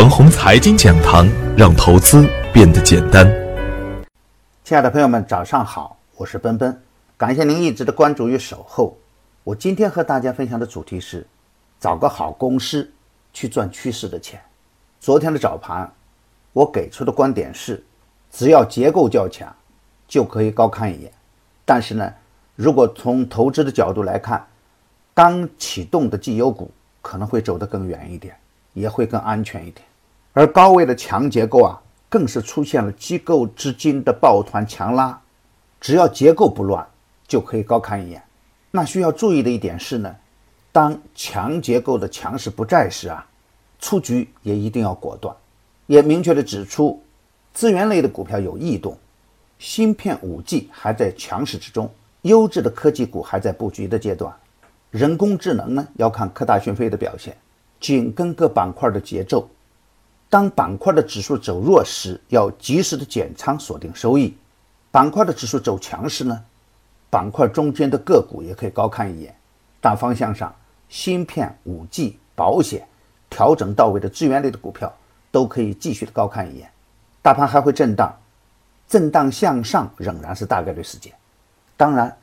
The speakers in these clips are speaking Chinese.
恒宏财经讲堂，让投资变得简单。亲爱的朋友们，早上好，我是奔奔，感谢您一直的关注与守候。我今天和大家分享的主题是：找个好公司去赚趋势的钱。昨天的早盘，我给出的观点是，只要结构较强，就可以高看一眼。但是呢，如果从投资的角度来看，刚启动的绩优股可能会走得更远一点。也会更安全一点，而高位的强结构啊，更是出现了机构资金的抱团强拉，只要结构不乱，就可以高看一眼。那需要注意的一点是呢，当强结构的强势不在时啊，出局也一定要果断。也明确的指出，资源类的股票有异动，芯片、五 G 还在强势之中，优质的科技股还在布局的阶段，人工智能呢，要看科大讯飞的表现。紧跟各板块的节奏，当板块的指数走弱时，要及时的减仓锁定收益；板块的指数走强时呢，板块中间的个股也可以高看一眼。大方向上，芯片、五 G、保险调整到位的资源类的股票都可以继续的高看一眼。大盘还会震荡，震荡向上仍然是大概率事件。当然，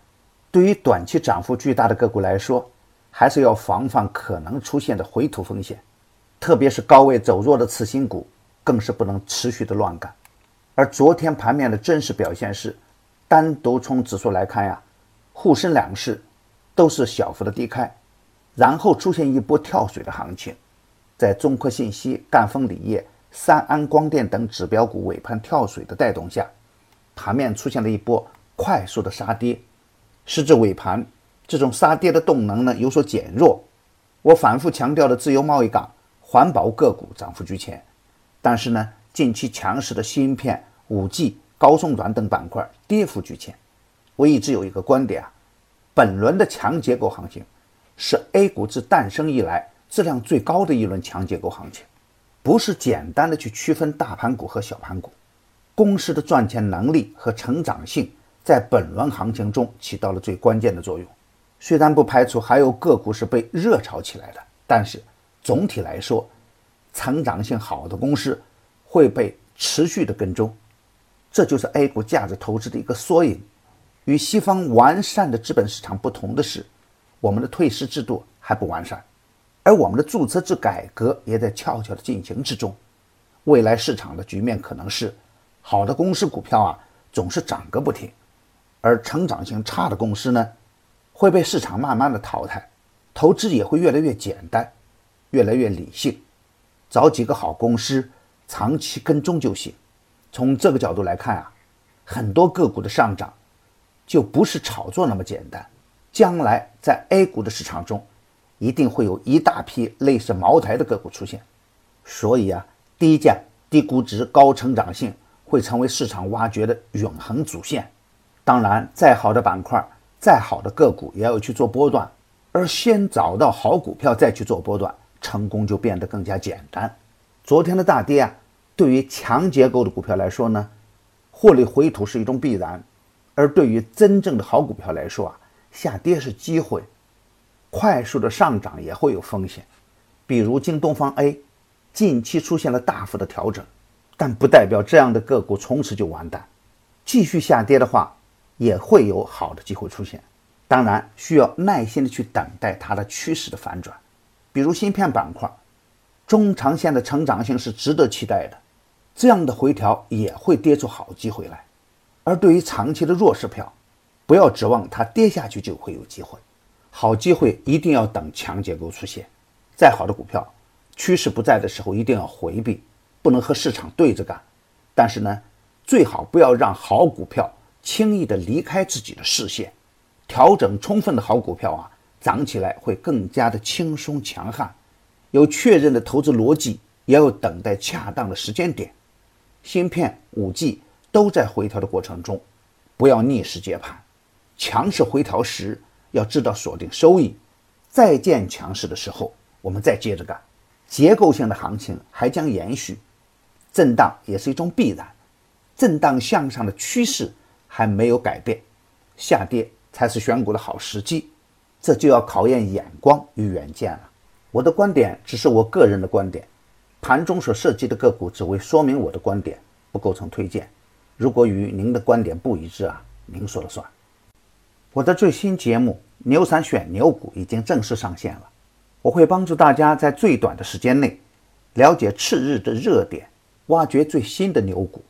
对于短期涨幅巨大的个股来说，还是要防范可能出现的回吐风险，特别是高位走弱的次新股，更是不能持续的乱干。而昨天盘面的真实表现是，单独从指数来看呀，沪深两市都是小幅的低开，然后出现一波跳水的行情，在中科信息、赣锋锂业、三安光电等指标股尾盘跳水的带动下，盘面出现了一波快速的杀跌，时至尾盘。这种杀跌的动能呢有所减弱，我反复强调的自由贸易港、环保个股涨幅居前，但是呢，近期强势的芯片、五 G、高送转等板块跌幅居前。我一直有一个观点啊，本轮的强结构行情是 A 股自诞生以来质量最高的一轮强结构行情，不是简单的去区分大盘股和小盘股，公司的赚钱能力和成长性在本轮行情中起到了最关键的作用。虽然不排除还有个股是被热炒起来的，但是总体来说，成长性好的公司会被持续的跟踪，这就是 A 股价值投资的一个缩影。与西方完善的资本市场不同的是，我们的退市制度还不完善，而我们的注册制改革也在悄悄的进行之中。未来市场的局面可能是，好的公司股票啊总是涨个不停，而成长性差的公司呢？会被市场慢慢的淘汰，投资也会越来越简单，越来越理性，找几个好公司长期跟踪就行。从这个角度来看啊，很多个股的上涨就不是炒作那么简单。将来在 A 股的市场中，一定会有一大批类似茅台的个股出现。所以啊，低价、低估值、高成长性会成为市场挖掘的永恒主线。当然，再好的板块。再好的个股也要去做波段，而先找到好股票再去做波段，成功就变得更加简单。昨天的大跌啊，对于强结构的股票来说呢，获利回吐是一种必然；而对于真正的好股票来说啊，下跌是机会，快速的上涨也会有风险。比如京东方 A，近期出现了大幅的调整，但不代表这样的个股从此就完蛋，继续下跌的话。也会有好的机会出现，当然需要耐心的去等待它的趋势的反转。比如芯片板块，中长线的成长性是值得期待的，这样的回调也会跌出好机会来。而对于长期的弱势票，不要指望它跌下去就会有机会，好机会一定要等强结构出现。再好的股票，趋势不在的时候一定要回避，不能和市场对着干。但是呢，最好不要让好股票。轻易的离开自己的视线，调整充分的好股票啊，涨起来会更加的轻松强悍。有确认的投资逻辑，也要等待恰当的时间点。芯片、五 G 都在回调的过程中，不要逆势接盘。强势回调时，要知道锁定收益。再见强势的时候，我们再接着干。结构性的行情还将延续，震荡也是一种必然。震荡向上的趋势。还没有改变，下跌才是选股的好时机，这就要考验眼光与远见了。我的观点只是我个人的观点，盘中所涉及的个股只为说明我的观点，不构成推荐。如果与您的观点不一致啊，您说了算。我的最新节目《牛散选牛股》已经正式上线了，我会帮助大家在最短的时间内了解次日的热点，挖掘最新的牛股。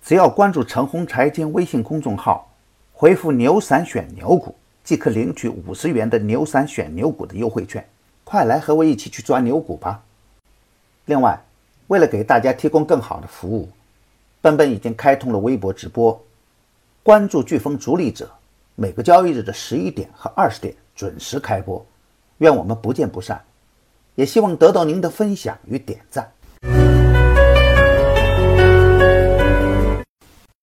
只要关注陈红财经微信公众号，回复“牛散选牛股”，即可领取五十元的“牛散选牛股”的优惠券。快来和我一起去抓牛股吧！另外，为了给大家提供更好的服务，奔奔已经开通了微博直播，关注飓风逐利者，每个交易日的十一点和二十点准时开播，愿我们不见不散，也希望得到您的分享与点赞。